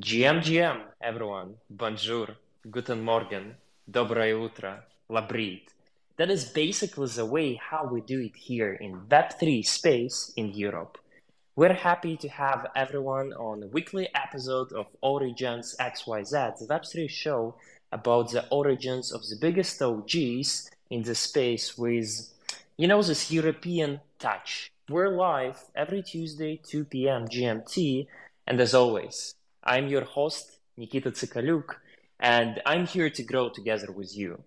GM, GM, everyone. Bonjour, guten Morgen, доброе утро, labrit. That is basically the way how we do it here in Web3 space in Europe. We're happy to have everyone on a weekly episode of OriGens XYZ, the Web3 show about the origins of the biggest OGs in the space with, you know, this European touch. We're live every Tuesday, 2 p.m. GMT, and as always, I'm your host, Nikita Tsikaluk, and I'm here to grow together with you.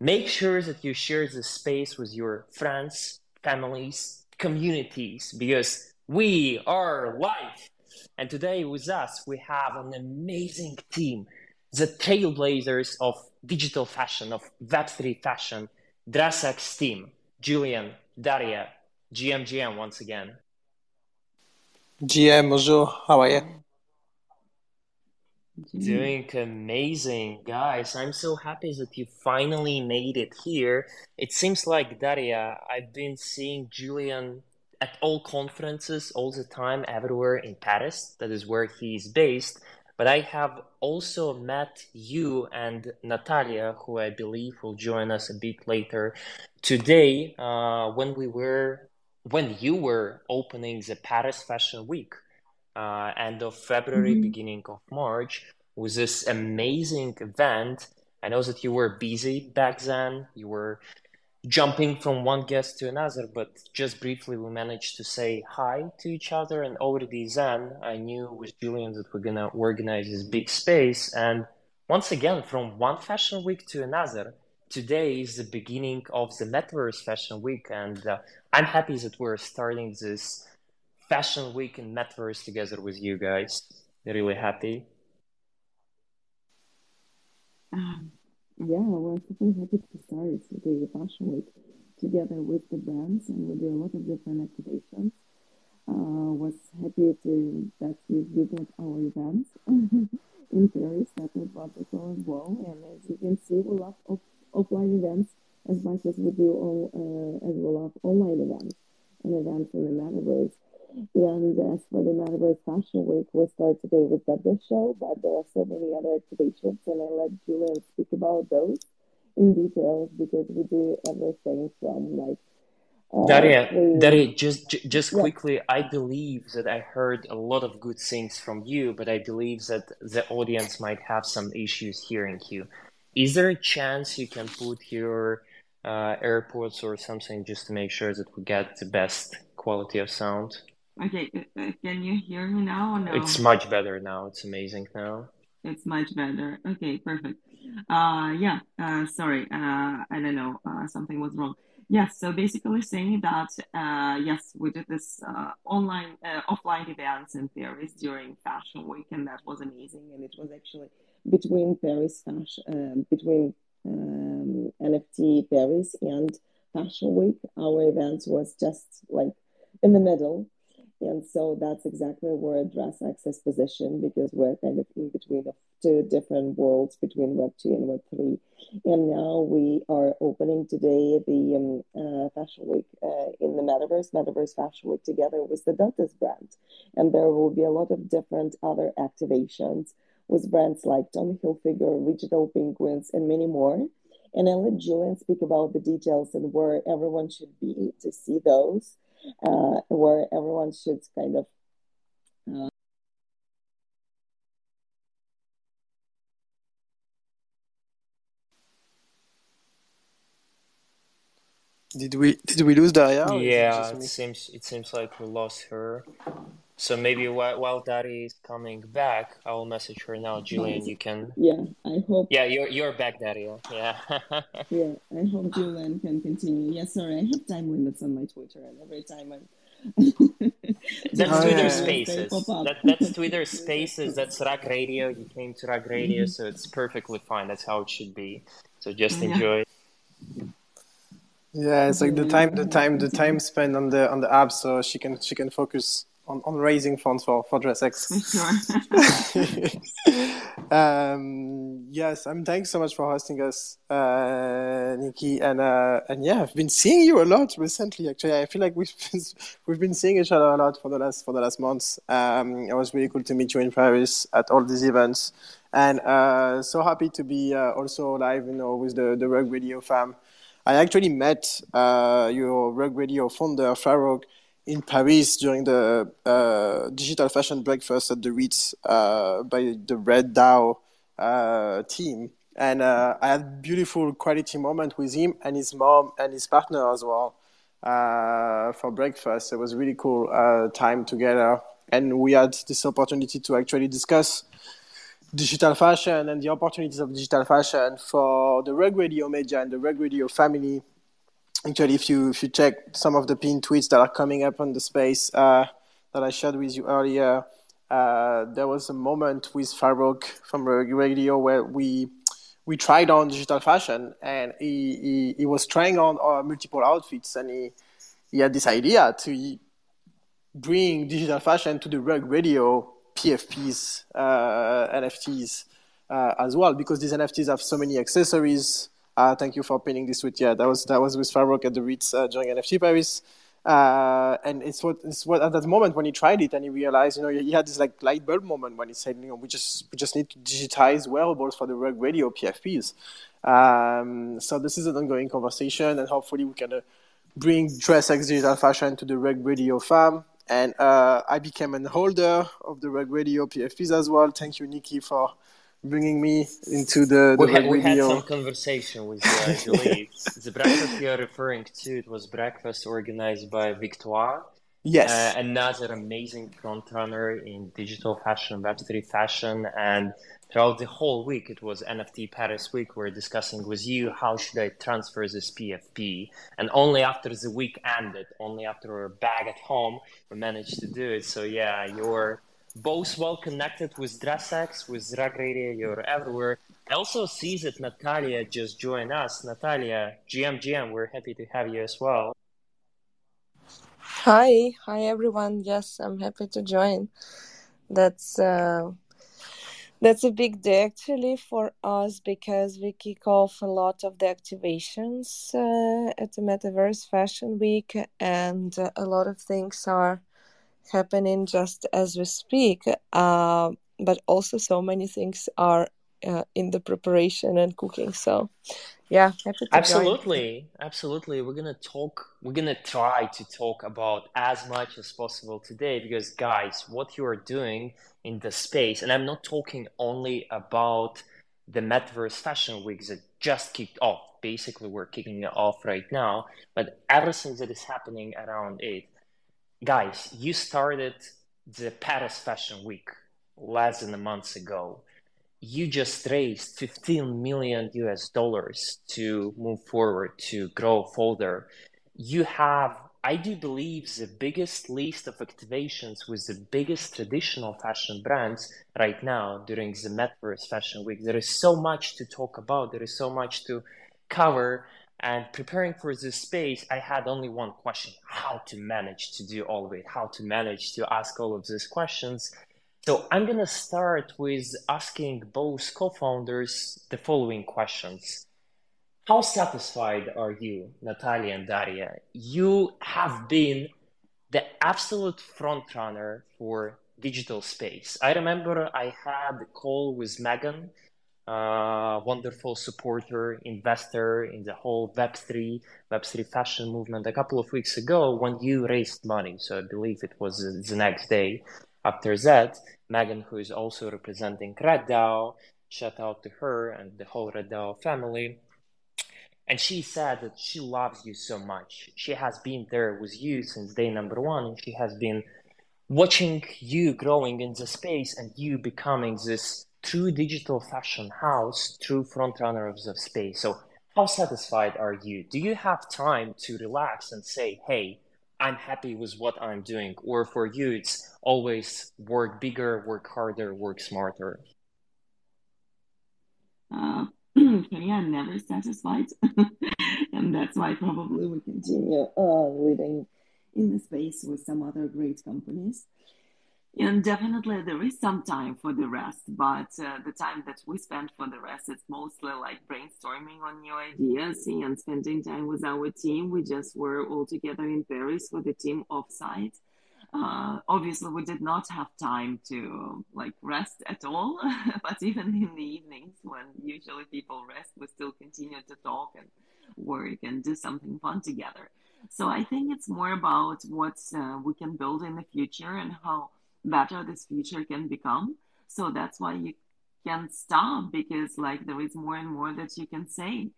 Make sure that you share this space with your friends, families, communities, because we are live. And today with us, we have an amazing team, the trailblazers of digital fashion, of Web3 fashion, DressX team, Julien, Daria, GMGM once again. GM, bonjour, how are you? Doing amazing, guys. I'm so happy that you finally made it here. It seems like Daria, I've been seeing Julien at all conferences all the time, everywhere in Paris. That is where he is based. But I have also met you and Natalia, who I believe will join us a bit later today, uh, when we were when you were opening the Paris Fashion Week uh, end of February, mm-hmm. beginning of March, was this amazing event. I know that you were busy back then. You were jumping from one guest to another, but just briefly, we managed to say hi to each other. And already then, I knew with Julien that we're gonna organize this big space. And once again, from one fashion week to another, today is the beginning of the Metaverse Fashion Week, and uh, I'm happy that we're starting this Fashion Week in Metaverse together with you guys. Really happy. Um, yeah, we're super happy to start the Fashion Week together with the brands, and we do a lot of different activations. Uh, was happy to that you visit our events in Paris. That was wonderful as well. And as you can see, we love off- offline events as much as we do all, uh, as we love online events and events in the metaverse. And as for the Metaverse Fashion Week, we start today with the show, but there are so many other activations, and I let Julien speak about those in details because we do everything from like. Uh, Daria, Daria, just just yeah. quickly, I believe that I heard a lot of good things from you, but I believe that the audience might have some issues hearing you. Is there a chance you can put your uh, AirPods or something just to make sure that we get the best quality of sound? Okay, uh, uh, can you hear me now or no? It's much better now. It's amazing now. It's much better. Okay, perfect. Uh, yeah, uh, sorry, uh, I don't know, uh, something was wrong. Yes, so basically saying that, uh, yes, we did this uh, online, uh, offline events in Paris during Fashion Week, and that was amazing. And it was actually between Paris Fashion, um, between um, NFT Paris and Fashion Week. Our event was just like in the middle and so that's exactly where DressX is positioned because we're kind of in between of two different worlds between Web 2 and Web 3. And now we are opening today the um, uh, Fashion Week uh, in the Metaverse, Metaverse Fashion Week together with the Dundas brand. And there will be a lot of different other activations with brands like Tommy Hilfiger, Digital Penguins, and many more. And I'll let Julien speak about the details and where everyone should be to see those uh, where everyone should kind of uh, Did we did we lose Daria? Yeah, it, it seems it seems like we lost her. So maybe while, while Daddy is coming back, I will message her now. Julien, you can. Yeah, I hope. Yeah, you're you're back, Daddy. Yeah. yeah, I hope Julien can continue. Yeah, sorry, I have time limits on my Twitter, and every time I'm. that's oh, Twitter yeah. Spaces. That, that's Twitter Spaces. That's Rug Radio. You came to Rug Radio, mm-hmm. so it's perfectly fine. That's how it should be. So just enjoy. Yeah, it's like the time, the time, the time spent on the on the app, so she can she can focus on, on raising funds for, for DressX. Um, yes, I'm. Thanks so much for hosting us, uh, Nikki. And uh, and yeah, I've been seeing you a lot recently. Actually, I feel like we've been, we've been seeing each other a lot for the last for the last months. Um, it was really cool to meet you in Paris at all these events, and uh, so happy to be uh, also live, you know, with the the Rug Radio fam. I actually met uh, your Rug Radio founder, Farokh, in Paris during the uh, digital fashion breakfast at the Ritz uh, by the Red DAO uh, team. And uh, I had a beautiful quality moment with him and his mom and his partner as well uh, for breakfast. It was really cool uh, time together. And we had this opportunity to actually discuss digital fashion and the opportunities of digital fashion for the Rug Radio media and the Rug Radio family actually, if you if you check some of the pinned tweets that are coming up on the space uh, that I shared with you earlier, uh, there was a moment with Farokh from Radio where we we tried on digital fashion, and he he, he was trying on uh, multiple outfits, and he he had this idea to bring digital fashion to the Rug Radio PFPs, uh, NFTs uh, as well, because these NFTs have so many accessories uh, thank you for pinning this tweet. Yeah, that was that was with Farokh at the Ritz uh, during NFT Paris. Uh, and it's what it's what at that moment when he tried it and he realized, you know, he had this like light bulb moment when he said, you know, we just we just need to digitize wearables for the Rug Radio PFPs. Um, so this is an ongoing conversation, and hopefully we can uh, bring DressX digital fashion to the Rug Radio fam. And uh, I became an holder of the Rug Radio PFPs as well. Thank you, Nikki, for bringing me into the, the we, had, we had some conversation with uh, Julie. the breakfast you're referring to, it was breakfast organized by Victoire. Yes. Uh, another amazing frontrunner in digital fashion, Web3 fashion. And throughout the whole week, it was NFT Paris week. We're discussing with you how should I transfer this PFP. And only after the week ended, only after we're back at home, we managed to do it. So yeah, you're both well connected with DressX, with Rug Radio, you're everywhere. I also see that Natalia just joined us. Natalia, GM, GM, we're happy to have you as well. Hi, hi everyone. Yes, I'm happy to join. That's uh, that's a big day actually for us because we kick off a lot of the activations uh, at the Metaverse Fashion Week, and uh, a lot of things are happening just as we speak. Uh, but also, so many things are uh, in the preparation and cooking. So, yeah, absolutely, absolutely. We're gonna talk. We're gonna try to talk about as much as possible today because, guys, what you are doing in the space, and I'm not talking only about the Metaverse Fashion Week that just kicked off. Basically, we're kicking it off right now, but everything that is happening around it guys, you started the Paris Fashion Week less than a month ago. You just raised 15 million US dollars to move forward to grow further. You have, I do believe, the biggest list of activations with the biggest traditional fashion brands right now during the Metaverse Fashion Week. There is so much to talk about, there is so much to cover and preparing for this space, I had only one question how to manage to do all of it, how to manage to ask all of these questions. So I'm going to start with asking both co founders the following questions. How satisfied are you, Natalia and Daria? You have been the absolute frontrunner for digital space. I remember I had a call with Megan uh, wonderful supporter, investor in the whole Web3, Web3 fashion movement a couple of weeks ago when you raised money. So I believe it was the next day after that. Megan, who is also representing Red shout out to her and the whole Red family. And she said that she loves you so much. She has been there with you since day number one, and she has been watching you growing in the space and you becoming this true digital fashion house, true frontrunner of space. So, how satisfied are you? Do you have time to relax and say, hey, I'm happy with what I'm doing? Or for you, it's always work bigger, work harder, work smarter? Uh, Kenny, I'm never satisfied. and that's why probably we continue uh, living in the space with some other great companies And definitely there is some time for the rest, but uh, the time that we spend for the rest is mostly like brainstorming on new ideas and spending time with our team. We just were all together in Paris for the team offsite. Uh, obviously, we did not have time to like rest at all, but even in the evenings when usually people rest, we still continue to talk and work and do something fun together. So I think it's more about what uh, we can build in the future and how better this future can become. So that's why you can't stop because like there is more and more that you can say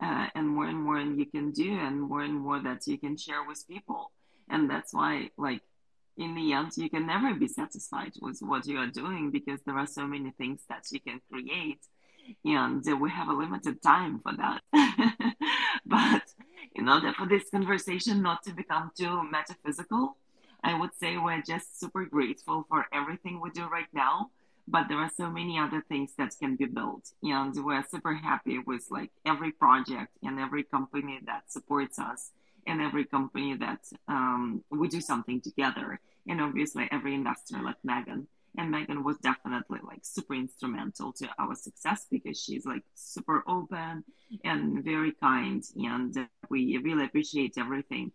uh, and more and more you can do and more and more that you can share with people. And that's why like in the end you can never be satisfied with what you are doing because there are so many things that you can create and we have a limited time for that. but in order for this conversation not to become too metaphysical, I would say we're just super grateful for everything we do right now. But there are so many other things that can be built, and we're super happy with like every project and every company that supports us, and every company that um, we do something together, and obviously every investor like Megan. And Megan was definitely like super instrumental to our success because she's like super open and very kind, and we really appreciate everything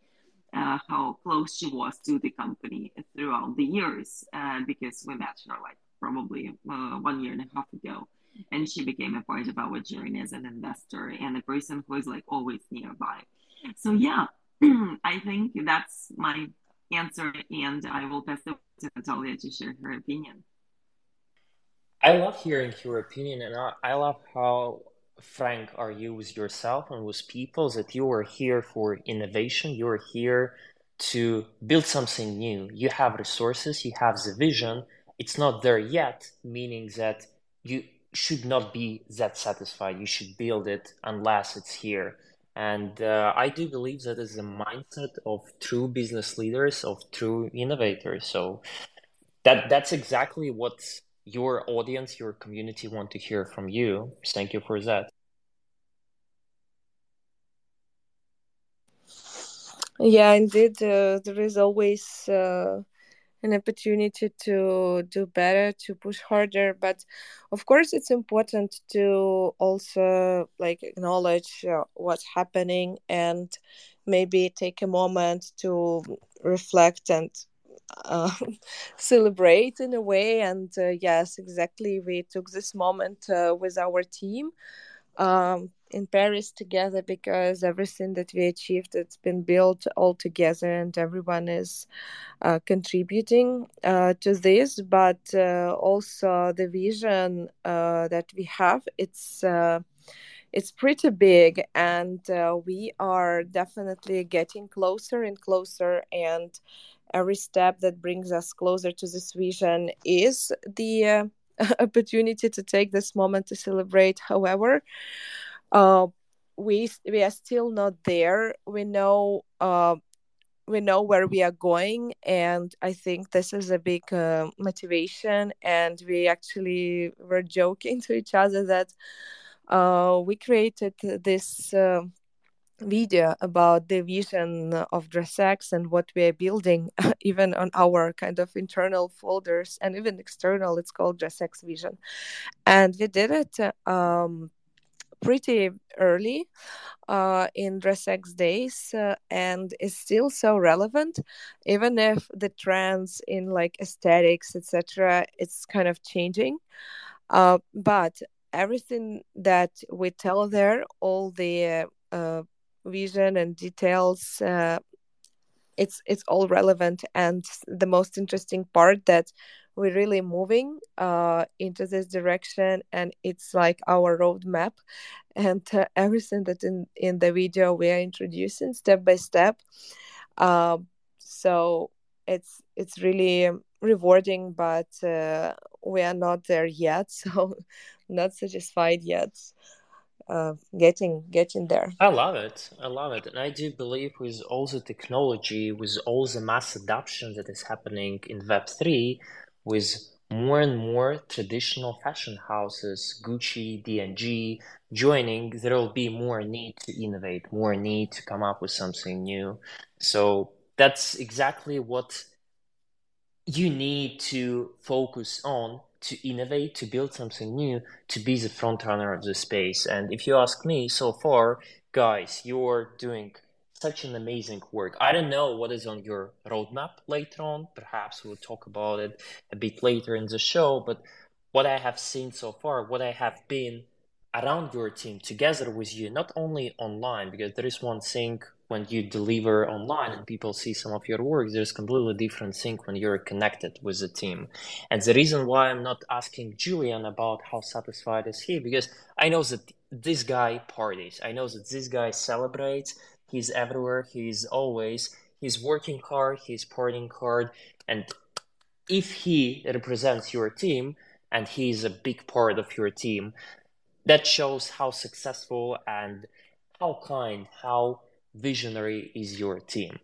uh, how close she was to the company throughout the years uh, because we met her like probably uh, one year and a half ago. And she became a part of our journey as an investor and a person who is like always nearby. So yeah i think that's my answer and i will pass it to natalia to share her opinion. I love hearing your opinion and i, I love how frank are you with yourself and with people that you are here for innovation? You're here to build something new. You have resources you have the vision. It's not there yet meaning that you should not be that satisfied. You should build it unless it's here. And uh, i do believe that is the mindset of true business leaders of true innovators. So that that's exactly what your audience, your community want to hear from you. Thank you for that. Yeah, indeed, uh, there is always uh, an opportunity to do better, to push harder. But of course, it's important to also like acknowledge uh, what's happening and maybe take a moment to reflect and uh, celebrate in a way. And uh, yes, exactly, we took this moment uh, with our team um, in Paris together because everything that we achieved it's been built all together and everyone is uh, contributing uh, to this. But also the vision that we have it's it's pretty big and uh, we are definitely getting closer and closer and every step that brings us closer to this vision is the uh, opportunity to take this moment to celebrate. However uh, we we are still not there. We know uh, we know where we are going and i think this is a big uh, motivation and we actually were joking to each other that uh, we created this uh, video about the vision of DressX and what we are building, even on our kind of internal folders and even external. It's called DressX Vision, and we did it um, pretty early uh, in DressX days, uh, and is still so relevant, even if the trends in like aesthetics, etc., it's kind of changing. Uh, but everything that we tell there, all the uh, vision and details uh, it's it's all relevant. And the most interesting part that we're really moving uh, into this direction and it's like our roadmap. And uh, everything that in in the video we are introducing step by step. Uh, so it's it's really rewarding but uh, we are not there yet. So not satisfied yet uh, getting getting there. I love it. I love it, and I do believe with all the technology, with all the mass adoption that is happening in Web three, with more and more traditional fashion houses, Gucci, D&G, joining, there will be more need to innovate, more need to come up with something new. So that's exactly what you need to focus on to innovate, to build something new, to be the front runner of the space. And if you ask me, so far, guys, you're doing such an amazing work. I don't know what is on your roadmap later on. Perhaps we'll talk about it a bit later in the show. But what I have seen so far, what I have been around your team together with you, not only online, because there is one thing when you deliver online and people see some of your work, there's completely different thing when you're connected with the team. And the reason why I'm not asking Julien about how satisfied is he, because I know that this guy parties. I know that this guy celebrates. He's everywhere. He's always he's working hard. He's partying hard. And if he represents your team and he's a big part of your team, that shows how successful and how kind, how visionary is your team.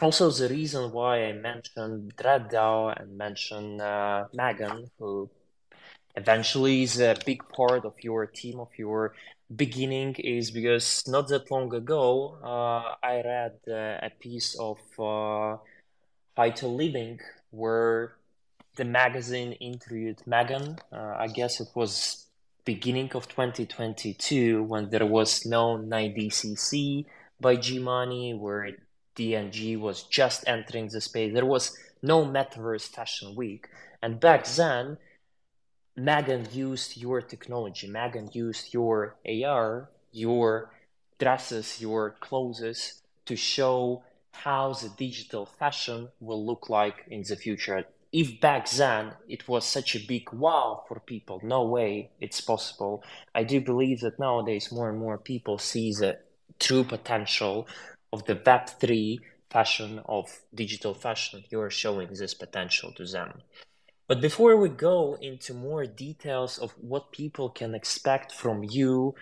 Also, the reason why I mentioned DreadDAO and mentioned uh, Megan, who eventually is a big part of your team, of your beginning, is because not that long ago uh, I read uh, a piece of uh, How Living where the magazine interviewed Megan. Uh, I guess it was beginning of 2022 when there was no 9DCC by G Money, where D&G was just entering the space. There was no Metaverse Fashion Week. And back then, Megan used your technology, Megan used your AR, your dresses, your clothes to show how the digital fashion will look like in the future. If back then it was such a big wow for people, no way it's possible. I do believe that nowadays more and more people see the true potential of the Web3 fashion of digital fashion, you're showing this potential to them. But before we go into more details of what people can expect from you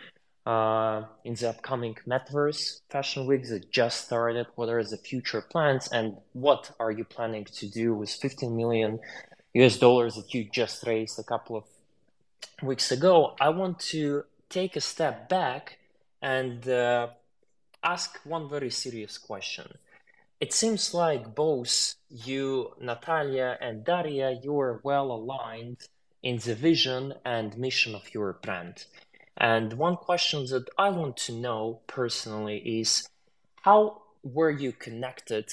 uh, in the upcoming Metaverse Fashion Week that just started, what are the future plans, and what are you planning to do with 15 million US dollars that you just raised a couple of weeks ago? I want to take a step back and uh, ask one very serious question. It seems like both you, Natalia, and Daria, you are well aligned in the vision and mission of your brand. And one question that I want to know personally is how were you connected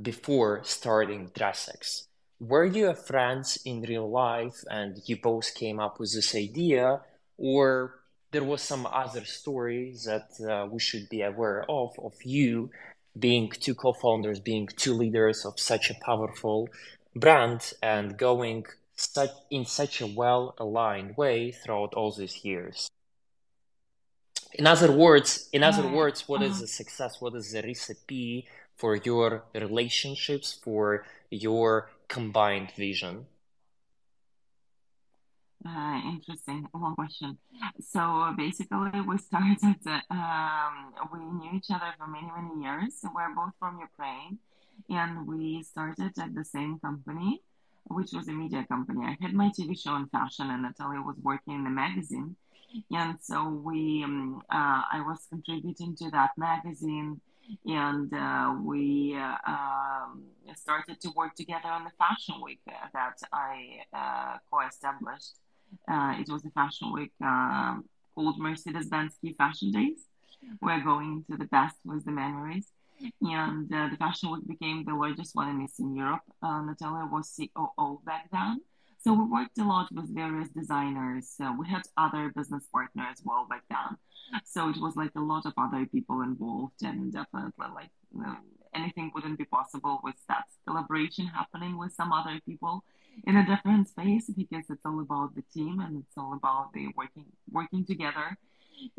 before starting DressX? Were you friends in real life and you both came up with this idea, or there was some other story that uh, we should be aware of of you being two co-founders being two leaders of such a powerful brand and going such in such a well aligned way throughout all these years. In other words in other words what is uh, the success? What is the recipe for your relationships for your combined vision uh, interesting. One question. So basically, we started, um, we knew each other for many, many years. We're both from Ukraine, and we started at the same company, which was a media company. I had my TV show in fashion, and Natalia was working in the magazine. And so we, um, uh, I was contributing to that magazine, and uh, we uh, um, started to work together on the Fashion Week that I uh, co-established. Uh, it was a fashion week um, called Mercedes-Benz Kiev Fashion Days. We're going to the best with the memories. And uh, the fashion week became the largest one in Eastern Europe. Uh, Natalia was COO back then. So we worked a lot with various designers. Uh, we had other business partners as well back then. So it was like a lot of other people involved, and definitely like you know, anything wouldn't be possible with that collaboration happening with some other people in a different space because it's all about the team and it's all about the working working together.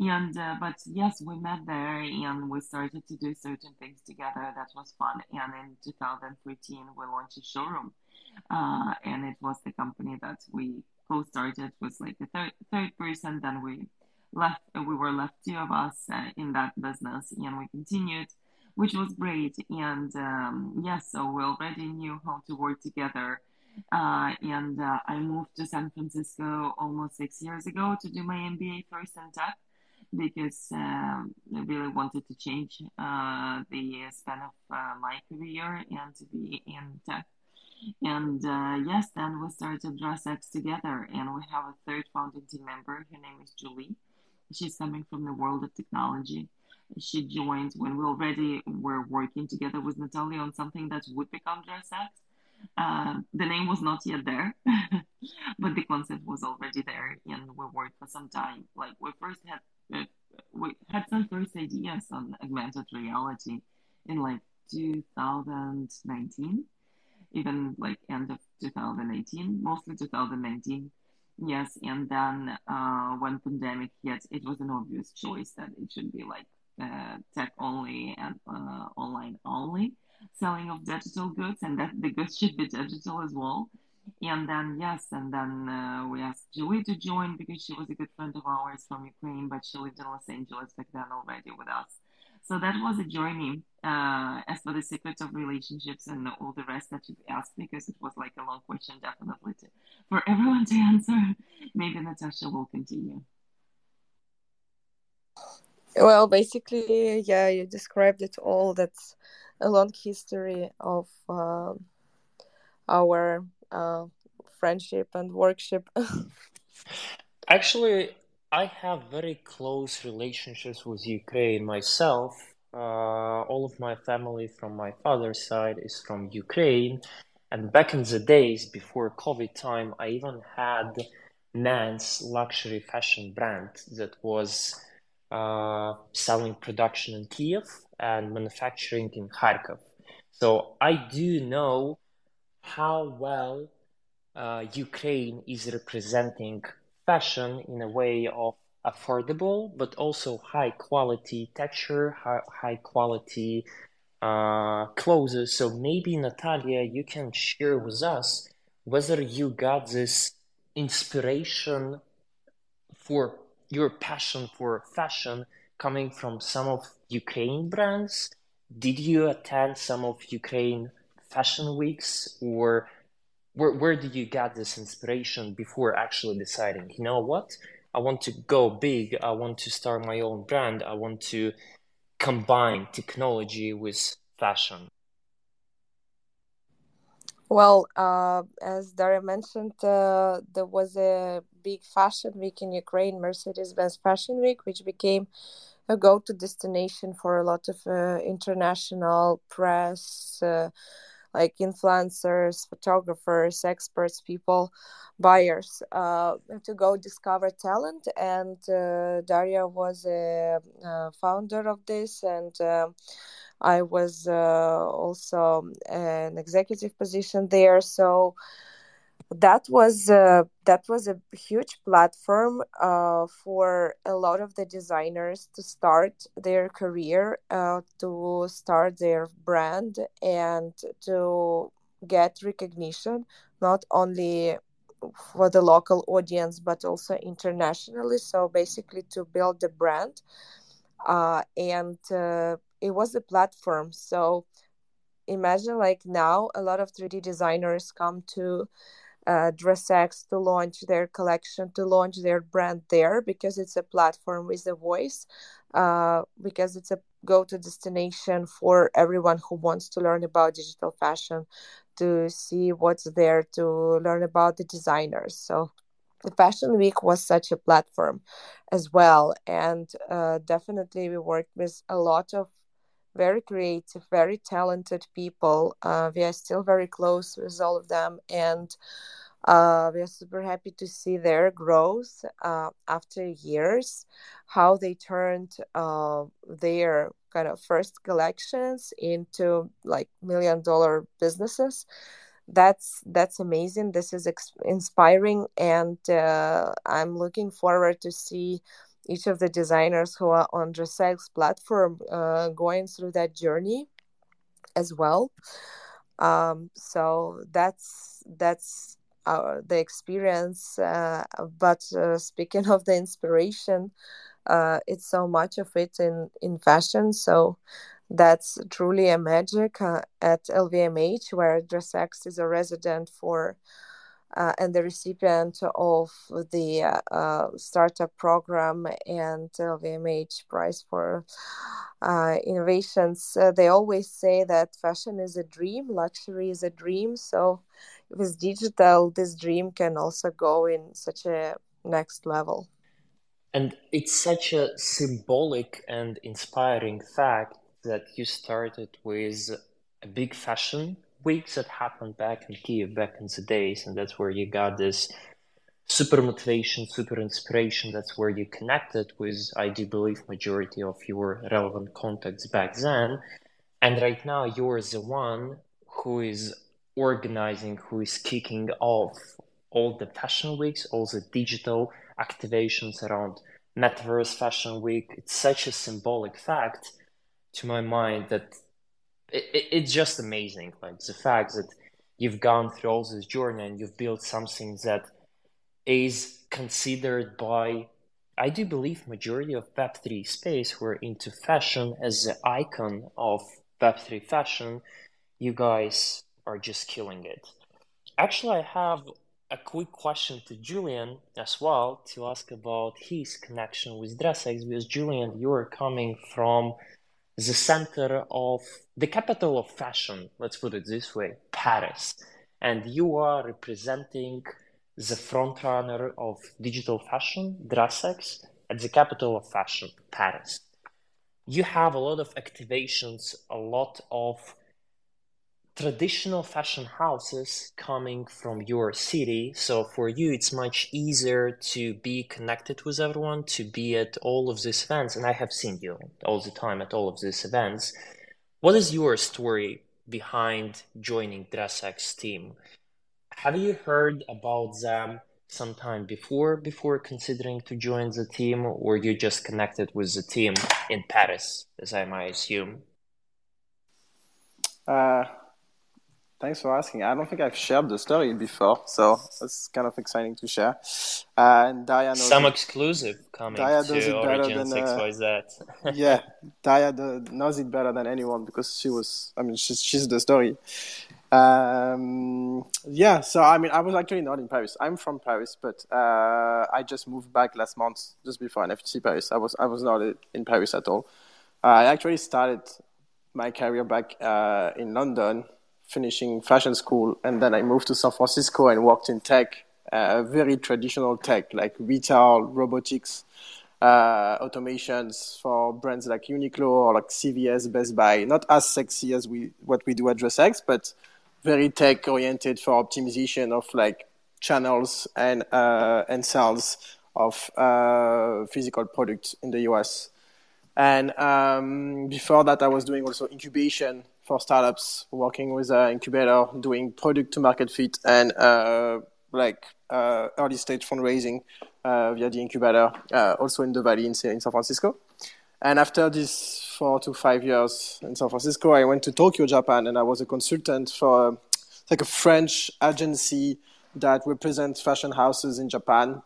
And uh, but yes we met there and we started to do certain things together. That was fun. And in 2013 we launched a showroom. Uh, and it was the company that we co-started was like the third third person. Then we left we were left two of us uh, in that business and we continued which was great. And um, yes so we already knew how to work together uh, and uh, I moved to San Francisco almost six years ago to do my MBA first in tech because um, I really wanted to change uh, the span of uh, my career and to be in tech. And uh, yes, then we started DressX together, and we have a third founding team member. Her name is Julie. She's coming from the world of technology. She joined when we already were working together with Natalia on something that would become DressX. Uh, the name was not yet there, but the concept was already there, and we worked for some time. Like we first had, uh, we had some first ideas on augmented reality in like 2019 even like end of 2018, mostly 2019. Yes, and then uh, when pandemic hit, it was an obvious choice that it should be like uh, tech only and uh, online only selling of digital goods, and that the goods should be digital as well. And then yes, and then uh, we asked Julie to join because she was a good friend of ours from Ukraine, but she lived in Los Angeles back then already with us. So that was a journey. Uh, as for the secrets of relationships and all the rest that you've asked, because it was like a long question, definitely to, for everyone to answer. Maybe Natasha will continue. Well, basically, yeah, you described it all. That's a long history of uh, our uh, friendship and workship. Actually, I have very close relationships with Ukraine myself. Uh, all of my family from my father's side is from Ukraine. And back in the days before COVID time, I even had Man's luxury fashion brand that was uh, selling production in Kiev and manufacturing in Kharkov. So I do know how well uh, Ukraine is representing fashion in a way of affordable but also high quality texture, high, high quality uh, clothes. So maybe Natalia, you can share with us whether you got this inspiration for your passion for fashion coming from some of Ukraine brands. Did you attend some of Ukraine fashion weeks or where where did you get this inspiration before actually deciding you know what? I want to go big. I want to start my own brand. I want to combine technology with fashion well uh, as daria mentioned uh, there was a big fashion week in ukraine mercedes-benz fashion week which became a go-to destination for a lot of uh, international press uh, like influencers, photographers, experts, people, buyers uh, to go discover talent. And uh, Daria was a, a, founder of this, and uh, I was uh, also an executive position there. So that was uh, that was a huge platform uh, for a lot of the designers to start their career, uh, to start their brand, and to get recognition not only for the local audience but also internationally. So basically, to build the brand, uh, and uh, it was a platform. So imagine like now a lot of 3D designers come to uh, DressX to launch their collection, to launch their brand there because it's a platform with a voice, uh, because it's a go to destination for everyone who wants to learn about digital fashion, to see what's there, to learn about the designers. So the Fashion Week was such a platform as well. And uh, definitely we worked with a lot of very creative, very talented people. Uh, we are still very close with all of them, and uh, we are super happy to see their growth uh, after years, how they turned uh, their kind of first collections into like million dollar businesses. That's that's amazing. This is ex- inspiring, and uh, I'm looking forward to see each of the designers who are on DressX platform uh, going through that journey as well. Um, so that's that's our, the experience. Uh, but uh, speaking of the inspiration, uh, it's so much of it in in fashion. So that's truly a magic uh, at LVMH, where DressX is a resident for uh, and the recipient of the uh, uh startup program and VMH prize for uh, innovations. Uh, they always say that fashion is a dream, luxury is a dream. So with digital, this dream can also go in such a next level. And it's such a symbolic and inspiring fact that you started with a big fashion weeks that happened back in Kiev back in the days, and that's where you got this super motivation, super inspiration. That's where you connected with, I do believe, majority of your relevant contacts back then. And right now, you're the one who is organizing, who is kicking off all the fashion weeks, all the digital activations around Metaverse Fashion Week. It's such a symbolic fact to my mind that it, it, it's just amazing. Like the fact that you've gone through all this journey and you've built something that is considered by I do believe majority of Web3 space who are into fashion as the icon of Web3 fashion. You guys are just killing it. Actually, I have a quick question to Julien as well to ask about his connection with DressX because Julien, you're coming from the center of the capital of fashion, let's put it this way, Paris. And you are representing the frontrunner of digital fashion, DressX, at the capital of fashion, Paris. You have a lot of activations, a lot of traditional fashion houses coming from your city. So for you, it's much easier to be connected with everyone, to be at all of these events. And I have seen you all the time at all of these events. What is your story behind joining DressX team? Have you heard about them sometime before before considering to join the team, or you just connected with the team in Paris, as I might assume? Uh, Thanks for asking. I don't think I've shared the story before, so it's kind of exciting to share. Uh, and Daya knows some it. exclusive coming Daya to does it Origins better than, uh, XYZ. yeah, Daya knows it better than anyone because she was. I mean, she's she's the story. Um, yeah, so I mean, I was actually not in Paris. I'm from Paris, but uh, I just moved back last month, just before NFT Paris. I was I was not in Paris at all. I actually started my career back uh, in London finishing fashion school, and then I moved to San Francisco and worked in tech, uh, very traditional tech like retail, robotics, uh, automations for brands like Uniqlo or like CVS, Best Buy. Not as sexy as we what we do at DressX, but very tech oriented for optimization of like channels and uh, and sales of uh, physical products in the US. And um, before that, I was doing also incubation for startups, working with an incubator, doing product to market fit and uh, like uh, early stage fundraising uh, via the incubator, also in the Valley in, in San Francisco. And after this four to five years in San Francisco, I went to Tokyo, Japan, and I was a consultant for like a French agency that represents fashion houses in Japan.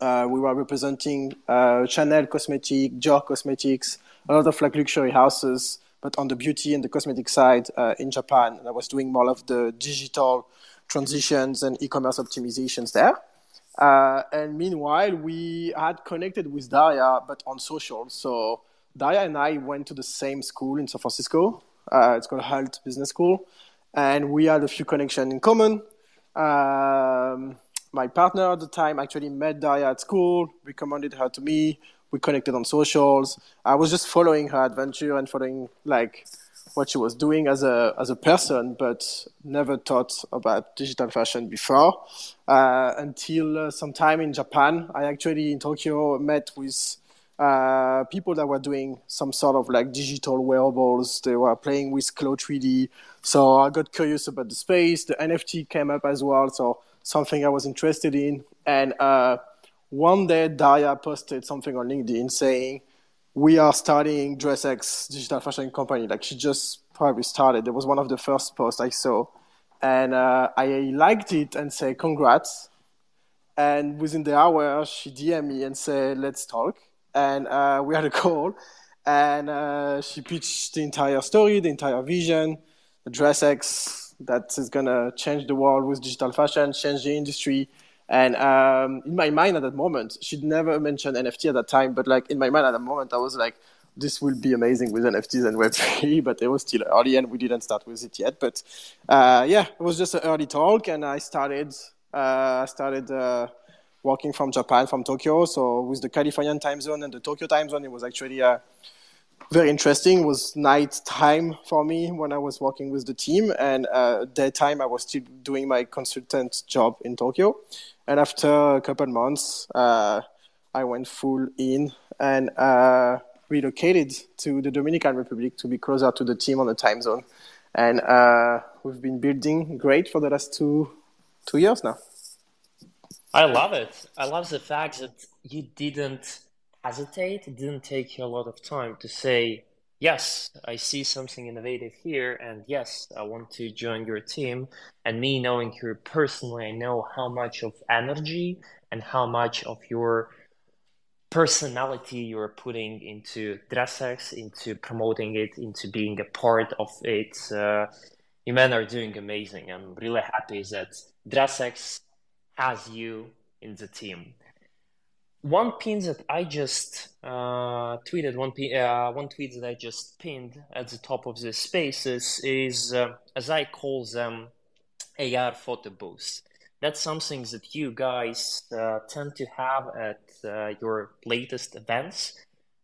Uh, we were representing uh, Chanel Cosmetic, Dior Cosmetics, a lot of like luxury houses but on the beauty and the cosmetic side uh, in Japan. And I was doing more of the digital transitions and e-commerce optimizations there. Uh, and meanwhile, we had connected with Daria, but on social. So Daria and I went to the same school in San Francisco. Uh, it's called Hult Business School, and we had a few connections in common. Um, my partner at the time actually met Daria at school, recommended her to me we connected on socials. I was just following her adventure and following like what she was doing as a as a person, but never thought about digital fashion before. Uh, until uh, some time in Japan, I actually in Tokyo met with uh, people that were doing some sort of like digital wearables. They were playing with Clo 3D, so I got curious about the space. The NFT came up as well, so something I was interested in, and uh, one day Daria posted something on LinkedIn saying, "We are starting DressX digital fashion company." Like she just probably started. It was one of the first posts I saw, and uh, I liked it and say congrats. And within the hour, she DM me and said, "Let's talk." And uh, we had a call, and uh, she pitched the entire story, the entire vision, the DressX that is gonna change the world with digital fashion, change the industry. And um, in my mind at that moment, she'd never mentioned NFT at that time, but like in my mind at that moment, I was like, this will be amazing with NFTs and Web3, but it was still early and we didn't start with it yet. But uh, yeah, it was just an early talk, and I started uh, started uh, working from Japan, from Tokyo. So with the Californian time zone and the Tokyo time zone, it was actually uh, very interesting. It was night time for me when I was working with the team, and uh, daytime I was still doing my consultant job in Tokyo. And after a couple months, uh, I went full in and uh, relocated to the Dominican Republic to be closer to the team on the time zone. And uh, we've been building great for the last two two years now. I love it. I love the fact that you didn't hesitate. It didn't take you a lot of time to say, yes, I see something innovative here, and yes, I want to join your team. And me knowing you personally, I know how much of energy and how much of your personality you're putting into DressX, into promoting it, into being a part of it. Uh, you men are doing amazing. I'm really happy that DressX has you in the team. One pin that I just uh, tweeted, one, uh, one tweet that I just pinned at the top of the spaces is, uh, as I call them, AR photo booths. That's something that you guys uh, tend to have at uh, your latest events.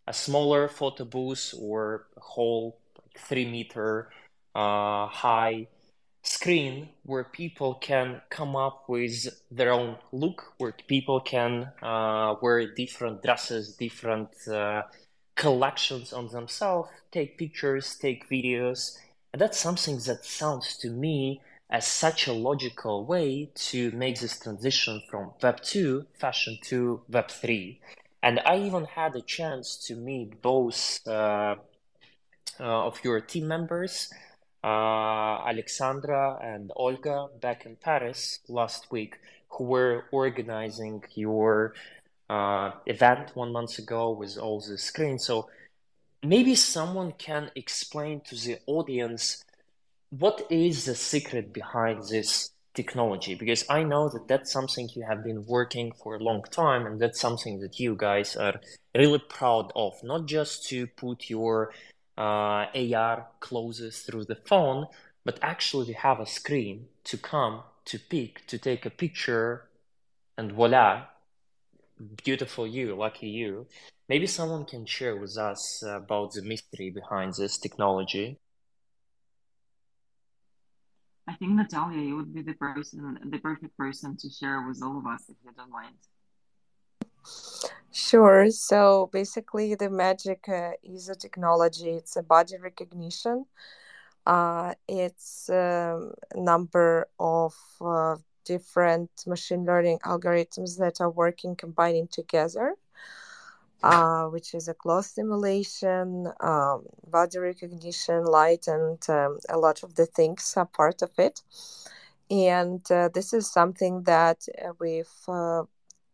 A smaller photo booth or a whole like, three meter uh, high screen where people can come up with their own look, where people can uh, wear different dresses, different uh, collections on themselves, take pictures, take videos. And that's something that sounds to me as such a logical way to make this transition from Web 2 fashion to Web 3. And I even had a chance to meet both uh, uh of your team members Alexandra and Olga back in Paris last week, who were organizing your uh, event one month ago with all the screens. So maybe someone can explain to the audience what is the secret behind this technology because i know that that's something you have been working for a long time and that's something that you guys are really proud of not just to put your uh, AR closes through the phone, but actually we have a screen to come, to pick, to take a picture, and voila, beautiful you, lucky you. Maybe someone can share with us about the mystery behind this technology. I think Natalia, you would be the person, the perfect person to share with all of us, if you don't mind. Sure. So basically, the magic uh, is a technology. It's a body recognition. Uh, it's a number of uh, different machine learning algorithms that are working combining together, uh, which is a cloth simulation, um, body recognition, light, and um, a lot of the things are part of it. And uh, this is something that uh, we've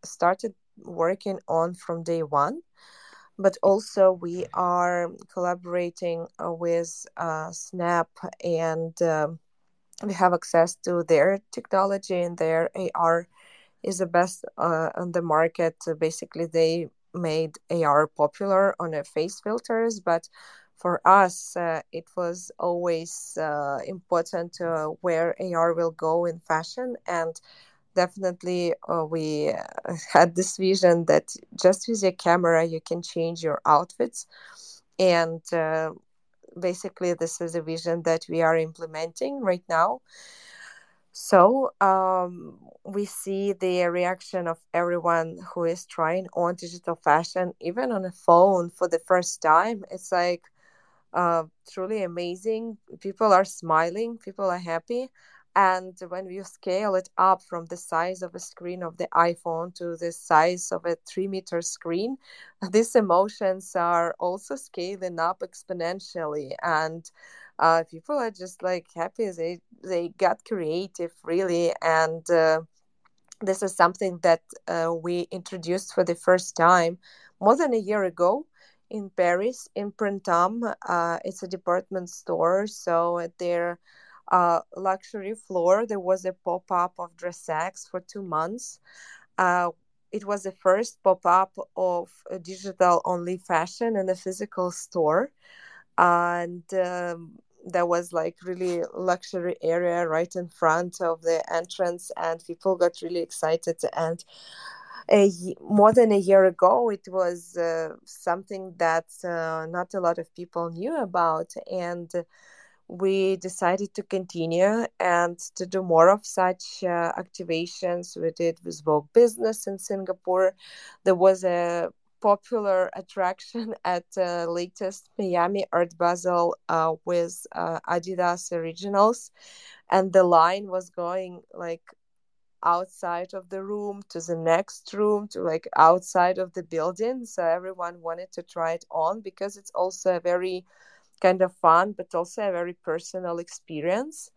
started working on from day one but also we are collaborating uh, with uh, snap and um, we have access to their technology and their ar is the best uh, on the market. Basically they made ar popular on a face filters but for us uh, it was always uh, important where ar will go in fashion and definitely uh, we uh, had this vision that just with your camera you can change your outfits. And uh, basically this is a vision that we are implementing right now. So um, we see the reaction of everyone who is trying on digital fashion even on a phone for the first time. It's like uh, truly amazing. People are smiling. People are happy and when you scale it up from the size of a screen of the iphone to the size of a three meter screen these emotions are also scaling up exponentially. And uh, people are just like happy. They they got creative really. And uh, this is something that uh, we introduced for the first time more than a year ago in paris in printemps. Uh, it's a department store. So there luxury floor. There was a pop up of DressX for two months. Uh, it was the first pop up of digital only fashion in a physical store. And um, there was like really luxury area right in front of the entrance, and people got really excited. And a, more than a year ago, it was uh, something that uh, not a lot of people knew about. And we decided to continue and to do more of such uh, activations. We did with Vogue Business in Singapore. There was a popular attraction at uh, latest Miami Art Basel uh, with uh, Adidas Originals, and the line was going like outside of the room to the next room to like outside of the building. So everyone wanted to try it on because it's also a very kind of fun, but also a very personal experience.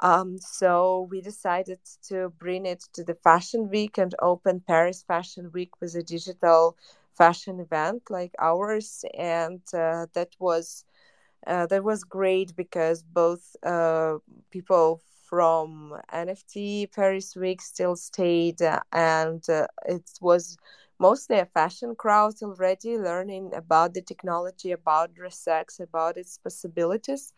Um, so we decided to bring it to the Fashion Week and open Paris Fashion Week with a digital fashion event like ours, and uh, that was uh, that was great because both uh, people from NFT Paris Week still stayed, uh, and uh, it was mostly a fashion crowd already learning about the technology, about DressX, about its possibilities.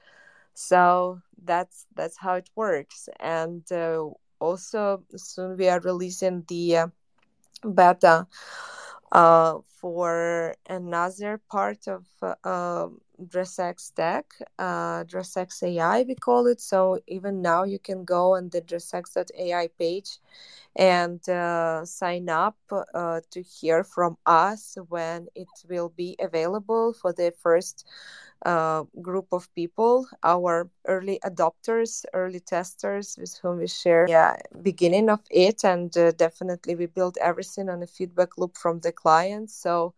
So that's that's how it works. And uh, also soon we are releasing the uh, beta uh, for another part of uh, DressX Tech, uh, DressX AI, we call it. So even now you can go on the DressX.ai page and uh, sign up uh, to hear from us when it will be available for the first uh, group of people, our early adopters, early testers with whom we share yeah beginning of it, and uh, definitely we build everything on a feedback loop from the clients. So.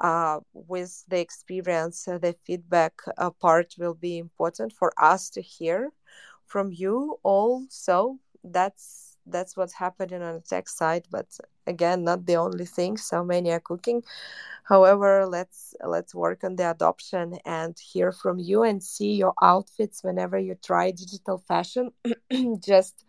Uh, with the experience, uh, the feedback uh, part will be important for us to hear from you all. So that's that's what's happening on the tech side but again not the only thing so many are cooking however let's let's work on the adoption and hear from you and see your outfits whenever you try digital fashion just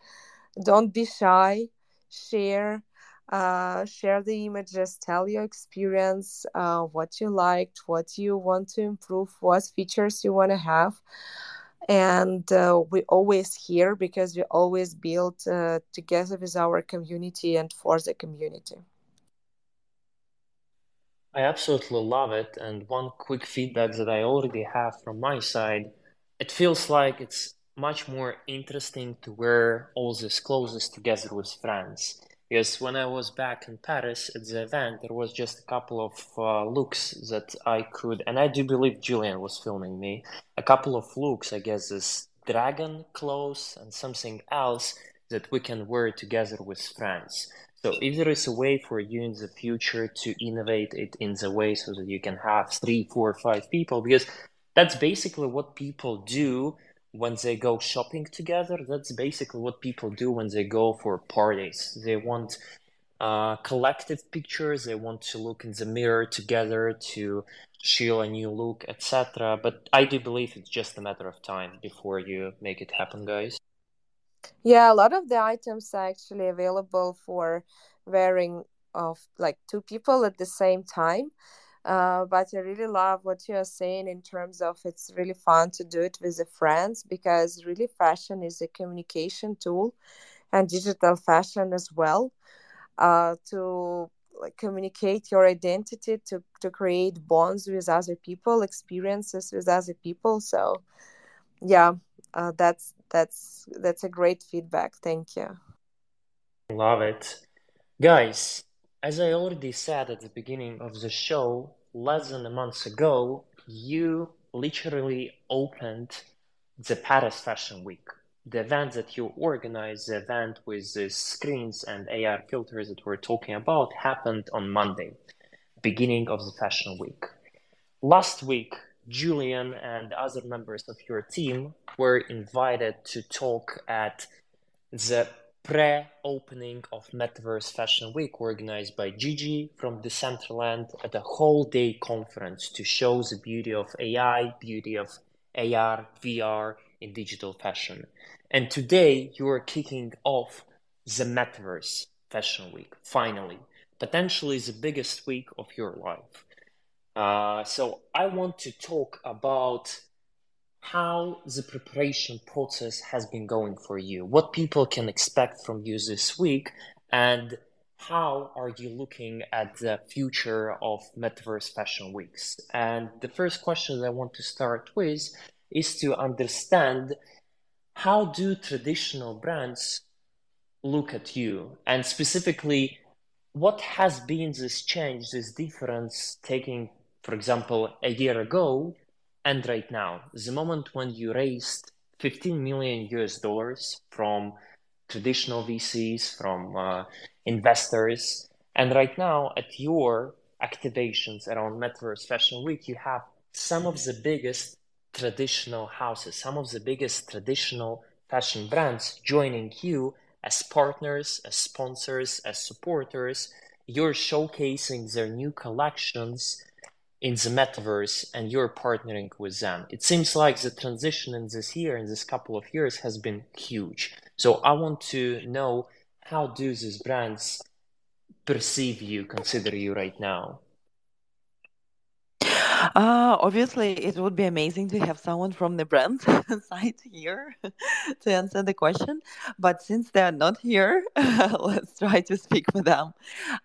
don't be shy share uh, share the images tell your experience uh, what you liked what you want to improve what features you want to have. And uh, we always hear because we always build uh, together with our community and for the community. I absolutely love it. And one quick feedback that i already have from my side it feels like it's much more interesting to wear all these clothes together with friends Yes, when I was back in Paris at the event, there was just a couple of uh, looks that I could, and I do believe Julien was filming me. A couple of looks, I guess, this dragon clothes and something else that we can wear together with friends. So if there is a way for you in the future to innovate it in the way so that you can have three, four, five people, because that's basically what people do when they go shopping together, that's basically what people do when they go for parties. They want uh, collective pictures, they want to look in the mirror together to show a new look, etc. But I do believe it's just a matter of time before you make it happen, guys. Yeah, a lot of the items are actually available for wearing of like two people at the same time. Uh, but I really love what you are saying in terms of it's really fun to do it with the friends because really fashion is a communication tool and digital fashion as well uh, to like communicate your identity to, to create bonds with other people experiences with other people. So yeah uh, that's that's that's a great feedback. Thank you. Love it. Guys as I already said at the beginning of the show, less than a month ago, you literally opened the Paris Fashion Week. The event that you organized, the event with the screens and AR filters that we're talking about, happened on Monday, beginning of the Fashion Week. Last week, Julien and other members of your team were invited to talk at the pre-opening of Metaverse Fashion Week organized by Gigi from Decentraland at a whole day conference to show the beauty of AI, beauty of AR, VR, in digital fashion. And today you are kicking off the Metaverse Fashion Week, finally, potentially the biggest week of your life. Uh, so I want to talk about how the preparation process has been going for you, what people can expect from you this week, and how are you looking at the future of Metaverse Fashion Weeks? And the first question that I want to start with is to understand how do traditional brands look at you? And specifically, what has been this change, this difference taking, for example, a year ago and right now? The moment when you raised 15 million US dollars from traditional VCs, from uh, investors. And right now, at your activations around Metaverse Fashion Week, you have some of the biggest traditional houses, some of the biggest traditional fashion brands joining you as partners, as sponsors, as supporters. You're showcasing their new collections in the metaverse and you're partnering with them. It seems like the transition in this year, in this couple of years, has been huge. So I want to know how do these brands perceive you, consider you right now? Uh, obviously, it would be amazing to have someone from the brand side here to answer the question. But since they're not here, let's try to speak for them.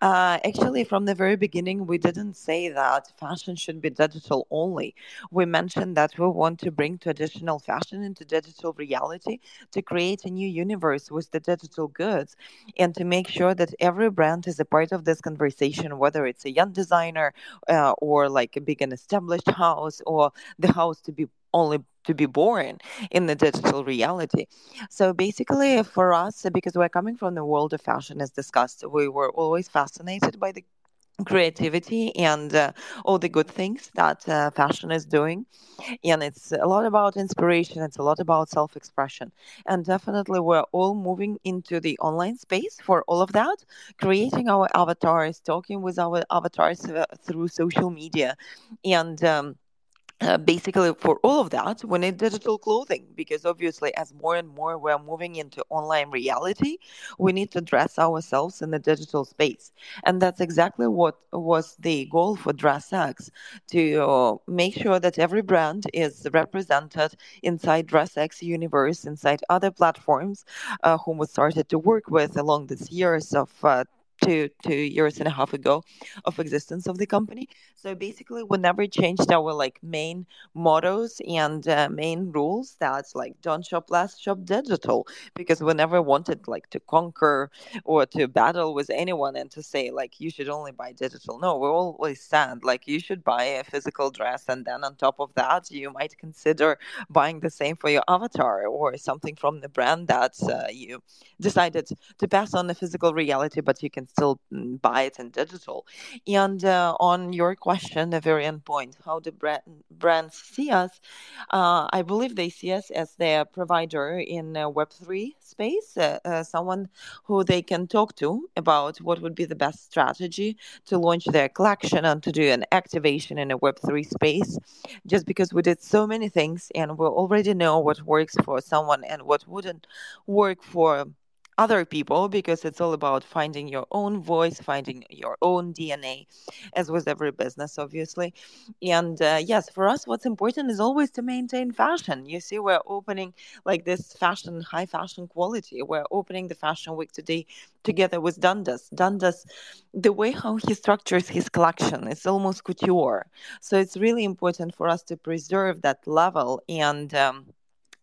Uh, actually, from the very beginning, we didn't say that fashion should be digital only. We mentioned that we want to bring traditional fashion into digital reality to create a new universe with the digital goods and to make sure that every brand is a part of this conversation, whether it's a young designer uh, or like a big and established house or the house to be only to be born in the digital reality. So basically, for us, because we're coming from the world of fashion, as discussed, we were always fascinated by the creativity and uh, all the good things that uh, fashion is doing. And it's a lot about inspiration it's a lot about self-expression. And definitely we're all moving into the online space for all of that. Creating our avatars talking with our avatars uh, through social media. And um, uh, basically for all of that we need digital clothing because obviously as more and more we're moving into online reality we need to dress ourselves in the digital space. And that's exactly what was the goal for DressX to uh, make sure that every brand is represented inside DressX universe inside other platforms uh, whom we started to work with along these years of uh, two two years and a half ago of existence of the company. So basically we never changed our like main mottos and uh, main rules that's like don't shop less shop digital. Because we never wanted like to conquer or to battle with anyone and to say like you should only buy digital. No we always said like you should buy a physical dress and then on top of that you might consider buying the same for your avatar or something from the brand that uh, you decided to pass on the physical reality but you can still buy it in digital. And uh, on your question, the very end point, how do brand, brands see us? Uh, I believe they see us as their provider in Web3 space, uh, uh, someone who they can talk to about what would be the best strategy to launch their collection and to do an activation in a Web3 space. Just because we did so many things and we already know what works for someone and what wouldn't work for other people because it's all about finding your own voice, finding your own DNA, as with every business, obviously. And uh, yes, for us, what's important is always to maintain fashion. You see, we're opening like this fashion, high fashion quality. We're opening the fashion week today together with Dundas. Dundas, the way how he structures his collection, it's almost couture. So it's really important for us to preserve that level and. Um,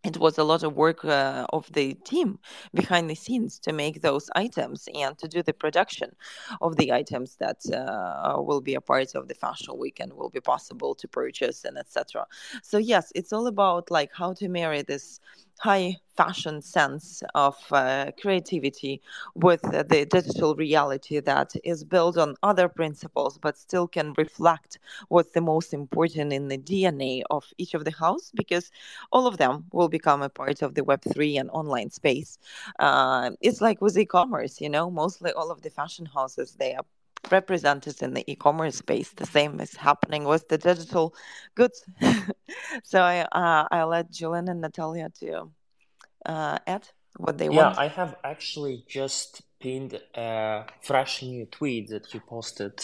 it was a lot of work uh, of the team behind the scenes to make those items and to do the production of the items that uh, will be a part of the fashion week and will be possible to purchase and etc so yes it's all about like how to marry this high fashion sense of uh, creativity with the digital reality that is built on other principles but still can reflect what's the most important in the DNA of each of the house because all of them will become a part of the web3 and online space. Uh, it's like with e-commerce you know mostly all of the fashion houses they are represented in the e-commerce space. The same is happening with the digital goods so I uh, I'll let Julien and Natalia to uh, add what they Yeah, want. Yeah, I have actually just pinned a fresh new tweet that you posted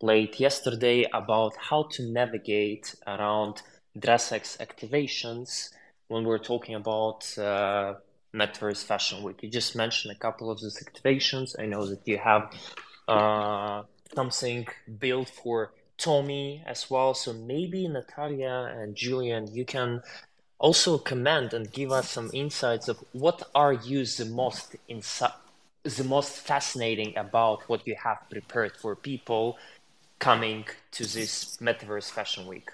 late yesterday about how to navigate around DressX activations when we're talking about uh, Metaverse Fashion Week. You just mentioned a couple of these activations. I know that you have uh, something built for Tommy as well. So maybe Natalia and Julien, you can also comment and give us some insights of what are you the most insi- the most fascinating about what you have prepared for people coming to this Metaverse Fashion Week.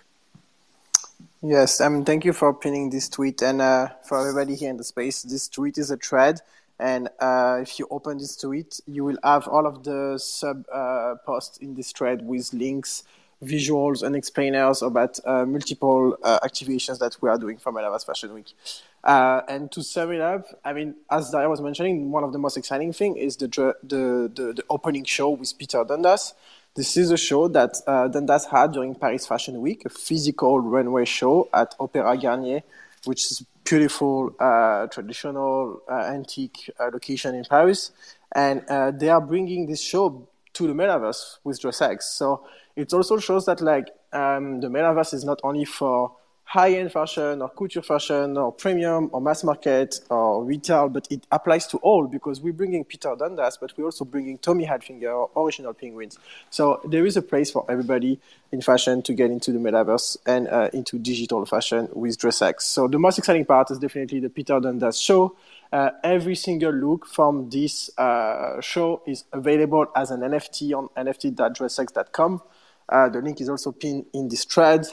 Yes, um, thank you for pinning this tweet and uh, for everybody here in the space. This tweet is a thread, and uh, if you open this tweet, you will have all of the sub uh, posts in this thread with links, visuals, and explainers about uh, multiple uh, activations that we are doing for Metaverse Fashion Week. Uh, and to sum it up, I mean, as I was mentioning, one of the most exciting thing is the the the, the opening show with Peter Dundas. This is a show that uh, Dundas had during Paris Fashion Week, a physical runway show at Opéra Garnier, which is beautiful, uh, traditional, uh, antique uh, location in Paris. And they are bringing this show to the metaverse with DressX. So it also shows that like um, the metaverse is not only for high-end fashion or couture fashion or premium or mass market or retail, but it applies to all because we're bringing Peter Dundas, but we're also bringing Tommy Hilfiger or original penguins. So there is a place for everybody in fashion to get into the metaverse and uh, into digital fashion with DressX. So the most exciting part is definitely the Peter Dundas show. Uh, every single look from this uh, show is available as an NFT on nft.dressx.com. Uh, the link is also pinned in this thread.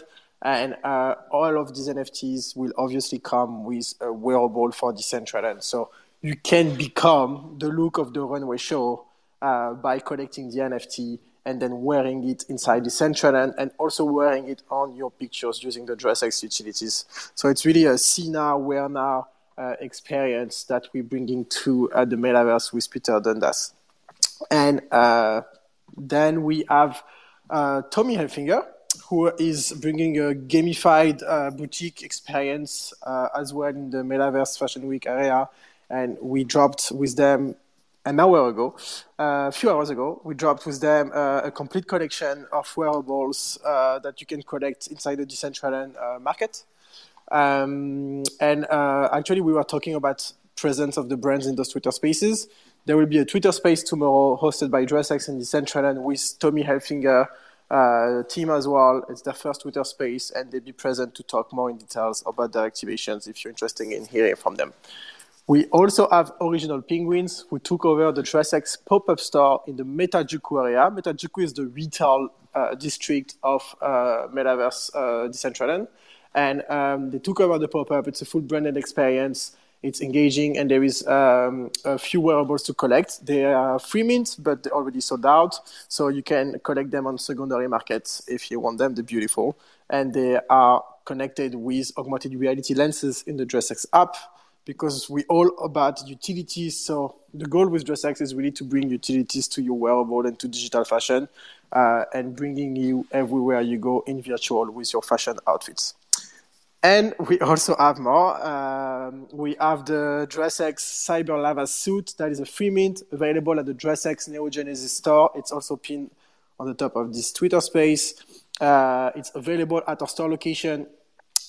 And uh, all of these NFTs will obviously come with a wearable for Decentraland. So you can become the look of the runway show uh, by collecting the NFT and then wearing it inside Decentraland and also wearing it on your pictures using the DressX utilities. So it's really a see now, wear now uh, experience that we're bringing to uh, the metaverse with Peter Dundas. And uh, then we have uh, Tommy Hilfiger, who is bringing a gamified uh, boutique experience uh, as well in the Metaverse Fashion Week area. And we dropped with them an hour ago, uh, a few hours ago, we dropped with them uh, a complete collection of wearables uh, that you can collect inside the Decentraland uh, market. Um, and actually, we were talking about presence of the brands in those Twitter spaces. There will be a Twitter space tomorrow hosted by DressX and Decentraland with Tommy Hilfiger, uh, team as well. It's their first Twitter space, and they'll be present to talk more in details about their activations if you're interested in hearing from them. We also have Original Penguins, who took over the DressX pop-up store in the Metajuku area. Metajuku is the retail uh, district of uh, Metaverse uh, Decentraland. And um, they took over the pop-up. It's a full branded experience. It's engaging, and there is um, a few wearables to collect. They are free mint, but they're already sold out. So you can collect them on secondary markets if you want them. They're beautiful, and they are connected with augmented reality lenses in the DressX app because we all about utilities. So the goal with DressX is really to bring utilities to your wearable and to digital fashion, uh, and bringing you everywhere you go in virtual with your fashion outfits. And we also have more. Um, we have the DressX Cyber Lava suit that is a free mint available at the DressX Neo Genesis store. It's also pinned on the top of this Twitter space. Uh, it's available at our store location,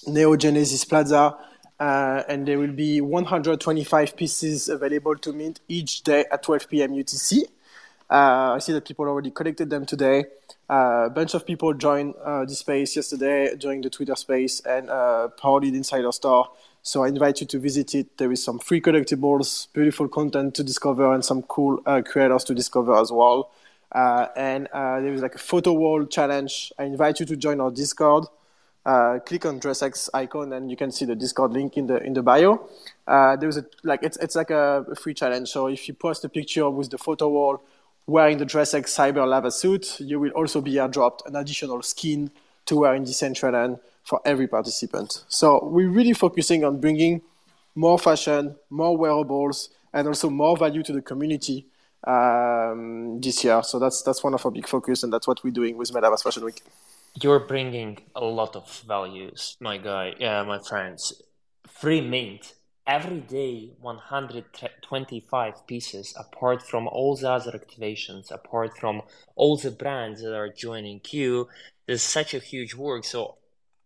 Neo Genesis Plaza, uh, and there will be 125 pieces available to mint each day at 12 p.m. UTC. Uh, I see that people already collected them today. Uh, a bunch of people joined uh, the space yesterday during the Twitter space and uh, partied inside our store. So I invite you to visit it. There is some free collectibles, beautiful content to discover, and some cool uh, creators to discover as well. Uh, and uh, there is like a photo wall challenge. I invite you to join our Discord. click on DressX icon, and you can see the Discord link in the in the bio. there's a like it's it's like a free challenge. So if you post a picture with the photo wall wearing the DressX Cyber Lava suit, you will also be airdropped an additional skin to wear in Decentraland for every participant. So we're really focusing on bringing more fashion, more wearables, and also more value to the community um, this year. So that's that's one of our big focus, and that's what we're doing with Metaverse Fashion Week. you're bringing a lot of values, my guy, yeah, my friends. Free mint every day 125 pieces apart from all the other activations apart from all the brands that are joining Q there's such a huge work so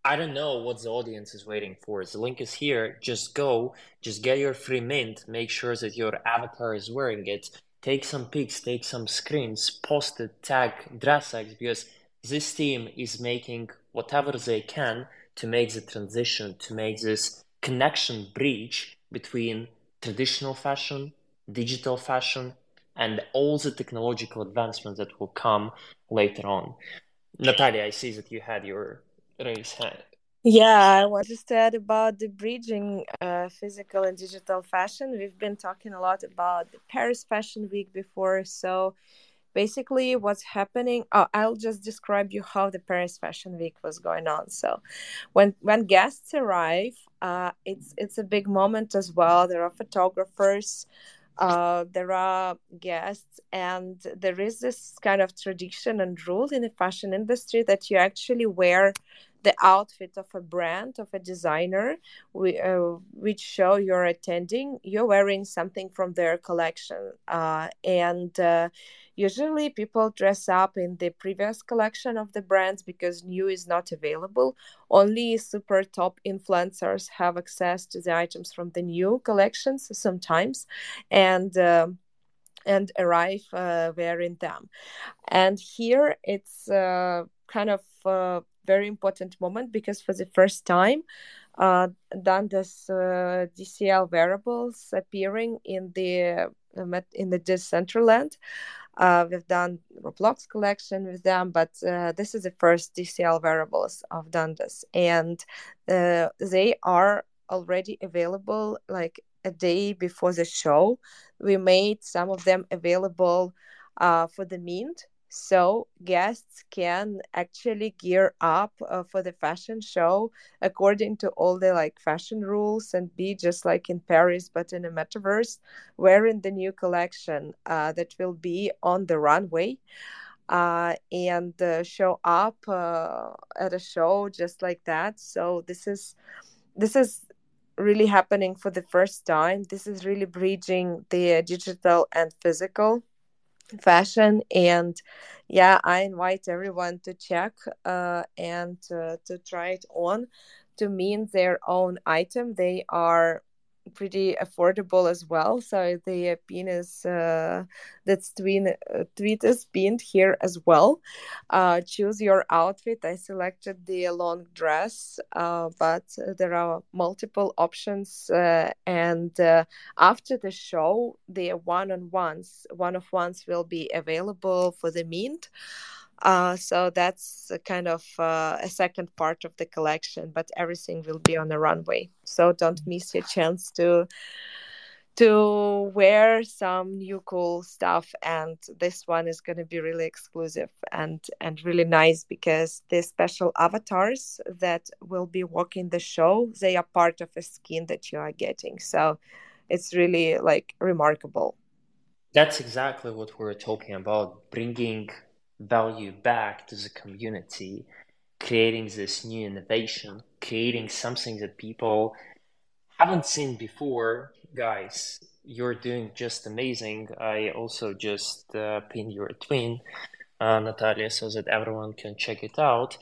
I don't know what the audience is waiting for. The link is here. Just go, just get your free mint. Make sure that your avatar is wearing it. Take some pics, take some screens, post it, tag DressX because this team is making whatever they can to make the transition, to make this connection bridge between traditional fashion, digital fashion, and all the technological advancements that will come later on. Natalia, I see that you had your raise hand. Yeah, I want to add about the bridging uh, physical and digital fashion. We've been talking a lot about the Paris Fashion Week before, so basically what's happening oh, i'll just describe you how the paris fashion week was going on. So when when guests arrive uh, it's it's a big moment as well. There are photographers uh, there are guests and there is this kind of tradition and rule in the fashion industry that you actually wear the outfit of a brand of a designer we, uh, which show you're attending. You're wearing something from their collection uh, and uh, usually people dress up in the previous collection of the brands because new is not available only super top influencers have access to the items from the new collections sometimes and um, and arrive uh, wearing them and here it's uh, kind of a very important moment because for the first time uh, Dundas uh, DCL wearables appearing in the uh, in the Decentraland. Uh, we've done Roblox collection with them, but uh, this is the first DCL wearables I've done this, and uh, they are already available like a day before the show. We made some of them available uh, for the mint so guests can actually gear up uh, for the fashion show according to all the like fashion rules and be just like in paris but in a metaverse wearing the new collection uh, that will be on the runway uh, and uh, show up uh, at a show just like that. So this is this is really happening for the first time. This is really bridging the digital and physical fashion and yeah i invite everyone to check uh, and uh, to try it on. To mean their own item they are pretty affordable as well. So the pin is uh, that's twin uh, tweet pinned here as well. Uh, choose your outfit. I selected the long dress, uh, but there are multiple options. Uh, and uh, after the show, the one on ones, one of ones will be available for the mint. Uh, so that's kind of uh, a second part of the collection, but everything will be on the runway. So don't miss your chance to to wear some new cool stuff and this one is going to be really exclusive and and really nice because the special avatars that will be walking the show they are part of a skin that you are getting so it's really like remarkable that's exactly what we're talking about bringing value back to the community, creating this new innovation, creating something that people haven't seen before. Guys, you're doing just amazing. I also just uh, pinned your twin, uh, Natalia, so that everyone can check it out.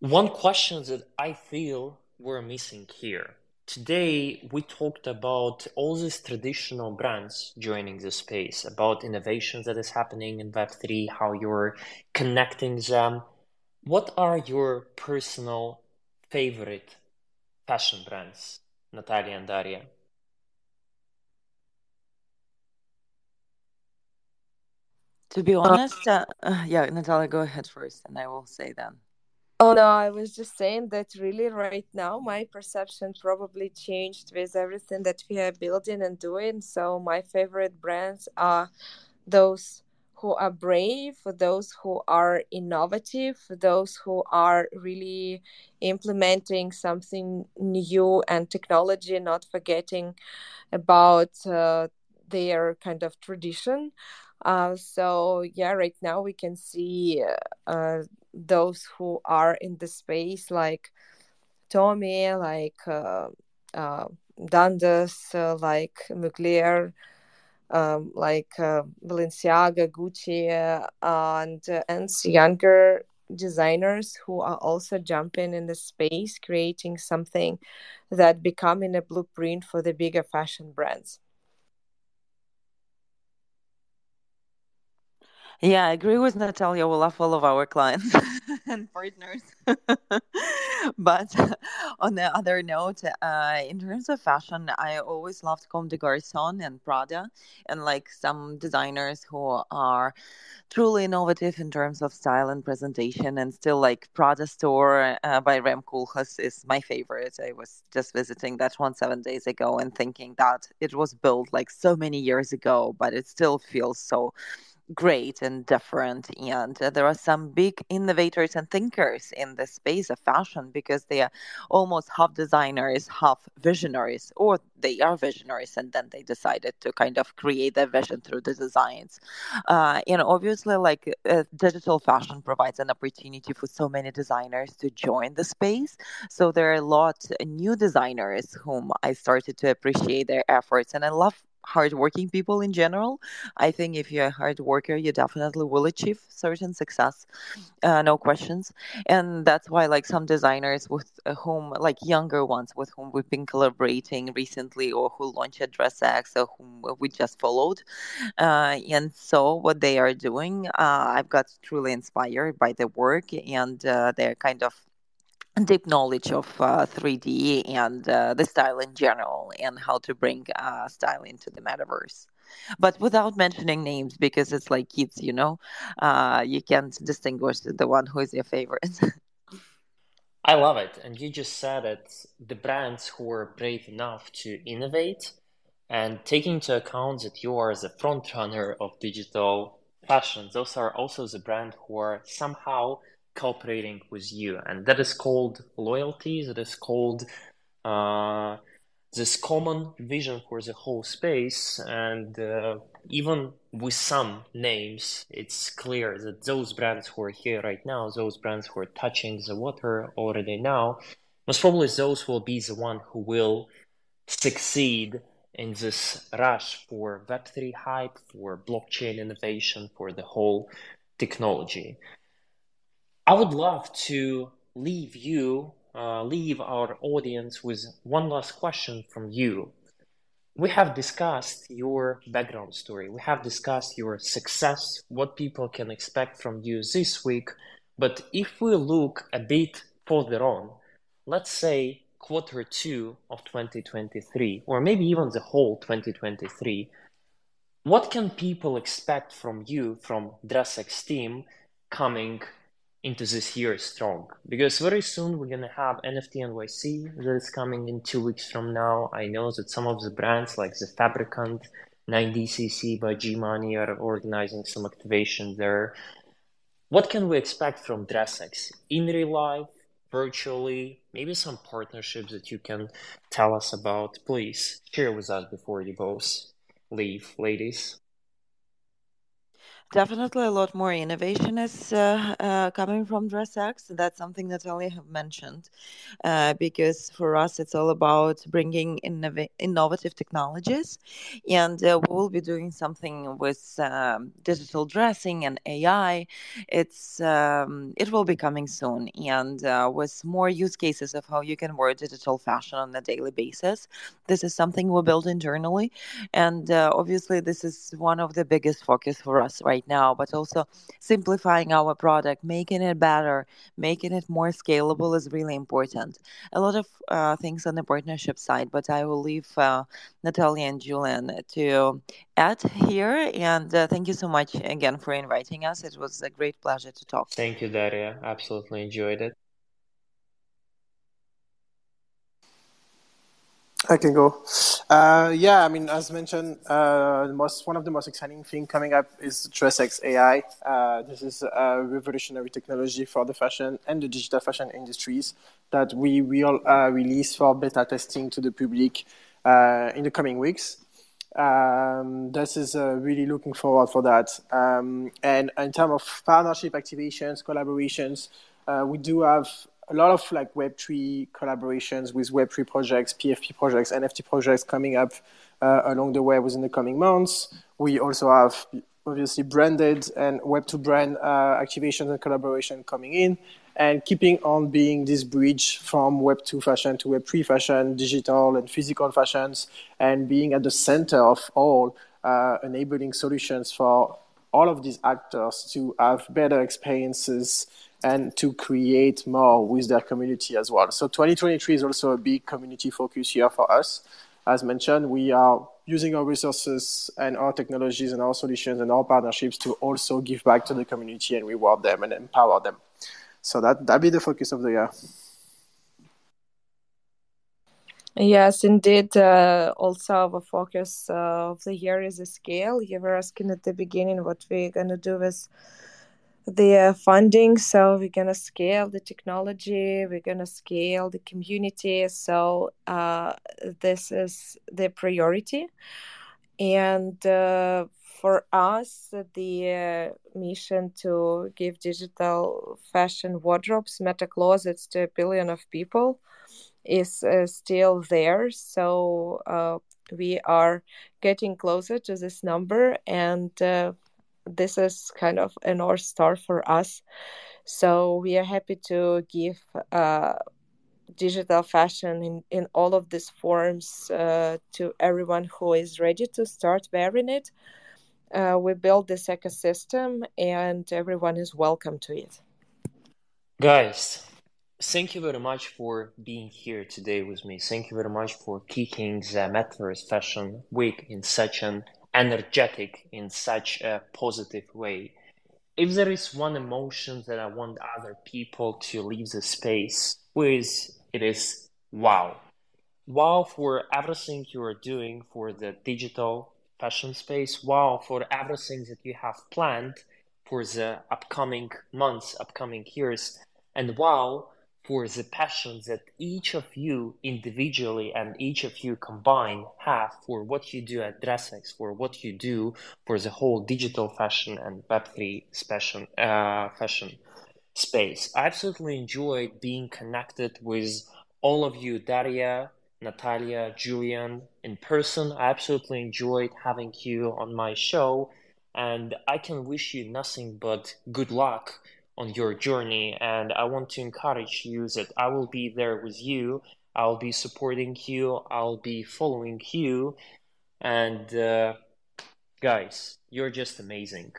One question that I feel we're missing here Today, we talked about all these traditional brands joining the space, about innovations that is happening in Web3, how you're connecting them. What are your personal favorite fashion brands, Natalia and Daria? To be honest, uh, uh, yeah, Natalia, go ahead first, and I will say then. Oh no, I was just saying that really right now my perception probably changed with everything that we are building and doing. So my favorite brands are those who are brave, those who are innovative, those who are really implementing something new and technology, not forgetting about uh, their kind of tradition Uh, so yeah, right now we can see uh, those who are in the space like Tommy, like uh, uh, Dundas, uh, like Mugler, um, like uh, Balenciaga, Gucci, and and younger designers who are also jumping in the space, creating something that becoming a blueprint for the bigger fashion brands. Yeah, I agree with Natalia. We love all of our clients and partners. but on the other note, uh, in terms of fashion, I always loved Comme des Garçons and Prada, and like some designers who are truly innovative in terms of style and presentation. And still, like Prada store uh, by Rem Koolhaas is my favorite. I was just visiting that one seven days ago and thinking that it was built like so many years ago, but it still feels so great and different and uh, there are some big innovators and thinkers in the space of fashion because they are almost half designers half visionaries or they are visionaries and then they decided to kind of create their vision through the designs. Uh, and obviously like uh, digital fashion provides an opportunity for so many designers to join the space. So there are a lot of new designers whom i started to appreciate their efforts and i love hardworking people in general. I think if you're a hard worker, you definitely will achieve certain success, uh, no questions. And that's why, like some designers with uh, whom, like younger ones with whom we've been collaborating recently, or who launched at DressX, or whom we just followed, uh, and so what they are doing, uh, I've got truly inspired by the work, and uh, they're kind of deep knowledge of uh, 3D and uh, the style in general and how to bring uh, style into the metaverse. But without mentioning names, because it's like kids, you know, uh, you can't distinguish the one who is your favorite. I love it. And you just said it the brands who are brave enough to innovate and taking into account that you are the front runner of digital fashion, those are also the brand who are somehow cooperating with you, and that is called loyalty. That is called uh, this common vision for the whole space, and uh, even with some names, it's clear that those brands who are here right now, those brands who are touching the water already now, most probably those will be the one who will succeed in this rush for Web3 hype, for blockchain innovation, for the whole technology. I would love to leave you, uh, leave our audience with one last question from you. We have discussed your background story. We have discussed your success, what people can expect from you this week. But if we look a bit further on, let's say quarter two of 2023, or maybe even the whole 2023, what can people expect from you, from DressX team, coming into this year strong because very soon we're gonna have NFT NYC that is coming in two weeks from now. I know that some of the brands like the Fabricant, 9DCC by G Money are organizing some activation there. What can we expect from DressX in real life, virtually, maybe some partnerships that you can tell us about? Please share with us before you both leave, ladies. Definitely a lot more innovation is uh, uh, coming from DressX. That's something that have mentioned uh, because for us it's all about bringing innov- innovative technologies. And uh, we will be doing something with um, digital dressing and AI. It's um, It will be coming soon and uh, with more use cases of how you can wear digital fashion on a daily basis. This is something we build internally. And uh, obviously, this is one of the biggest focus for us right right now, but also simplifying our product, making it better, making it more scalable is really important. A lot of uh, things on the partnership side, but I will leave uh, Natalia and Julien to add here. And uh, thank you so much again for inviting us. It was a great pleasure to talk. Thank you, Daria. Absolutely enjoyed it. I can go. Uh, yeah, I mean, as mentioned, uh, most one of the most exciting thing coming up is DressX AI. Uh, this is a revolutionary technology for the fashion and the digital fashion industries that we will uh, release for beta testing to the public uh, in the coming weeks. Um, this is uh, really looking forward for that. Um, and in terms of partnership activations, collaborations, we do have a lot of like Web3 collaborations with Web3 projects, PFP projects, NFT projects coming up uh, along the way within the coming months. We also have obviously branded and Web2 brand uh, activations and collaboration coming in and keeping on being this bridge from Web 2 fashion to Web 3 fashion, digital and physical fashions, and being at the center of all, uh, enabling solutions for all of these actors to have better experiences and to create more with their community as well. So 2023 is also a big community focus year for us. As mentioned, we are using our resources and our technologies and our solutions and our partnerships to also give back to the community and reward them and empower them. So that that be the focus of the year. Yes, indeed. Uh, also, our focus uh, of the year is the scale. You were asking at the beginning what we're gonna do with the uh, funding. So we're gonna scale the technology. We're gonna scale the community. So uh, this is the priority, and uh, for us, the uh, mission to give digital fashion wardrobes, meta closets to a billion of people is uh, still there. So uh, we are getting closer to this number, and uh, this is kind of a north star for us. So we are happy to give uh, digital fashion in, in all of these forms uh, to everyone who is ready to start wearing it uh, we build this ecosystem and everyone is welcome to it. Guys, thank you very much for being here today with me. Thank you very much for kicking the Metaverse Fashion Week in such an energetic, in such a positive way. If there is one emotion that I want other people to leave the space with, it is wow. Wow for everything you are doing for the digital fashion space. Wow for everything that you have planned for the upcoming months, upcoming years, and wow for the passion that each of you individually and each of you combined have for what you do at DressX, for what you do for the whole digital fashion and Web3 fashion, uh, fashion space. I absolutely enjoyed being connected with all of you, Daria, Natalia, Julien in person. I absolutely enjoyed having you on my show, and I can wish you nothing but good luck on your journey. And I want to encourage you that I will be there with you. I'll be supporting you. I'll be following you. And uh, guys, you're just amazing.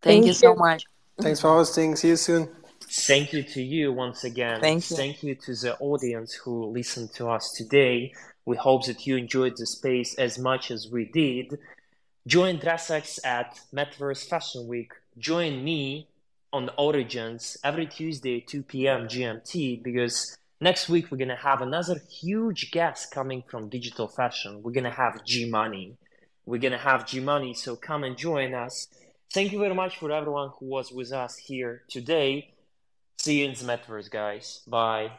Thank, Thank you so much. Thanks for hosting. See you soon. Thank you to you once again. Thank you. Thank you to the audience who listened to us today. We hope that you enjoyed the space as much as we did. Join DressX at Metaverse Fashion Week. Join me on OriGens every Tuesday, 2 p.m. GMT, because next week we're going to have another huge guest coming from digital fashion. We're going to have G Money. We're going to have G Money, so come and join us. Thank you very much for everyone who was with us here today. See you in the metaverse, guys. Bye.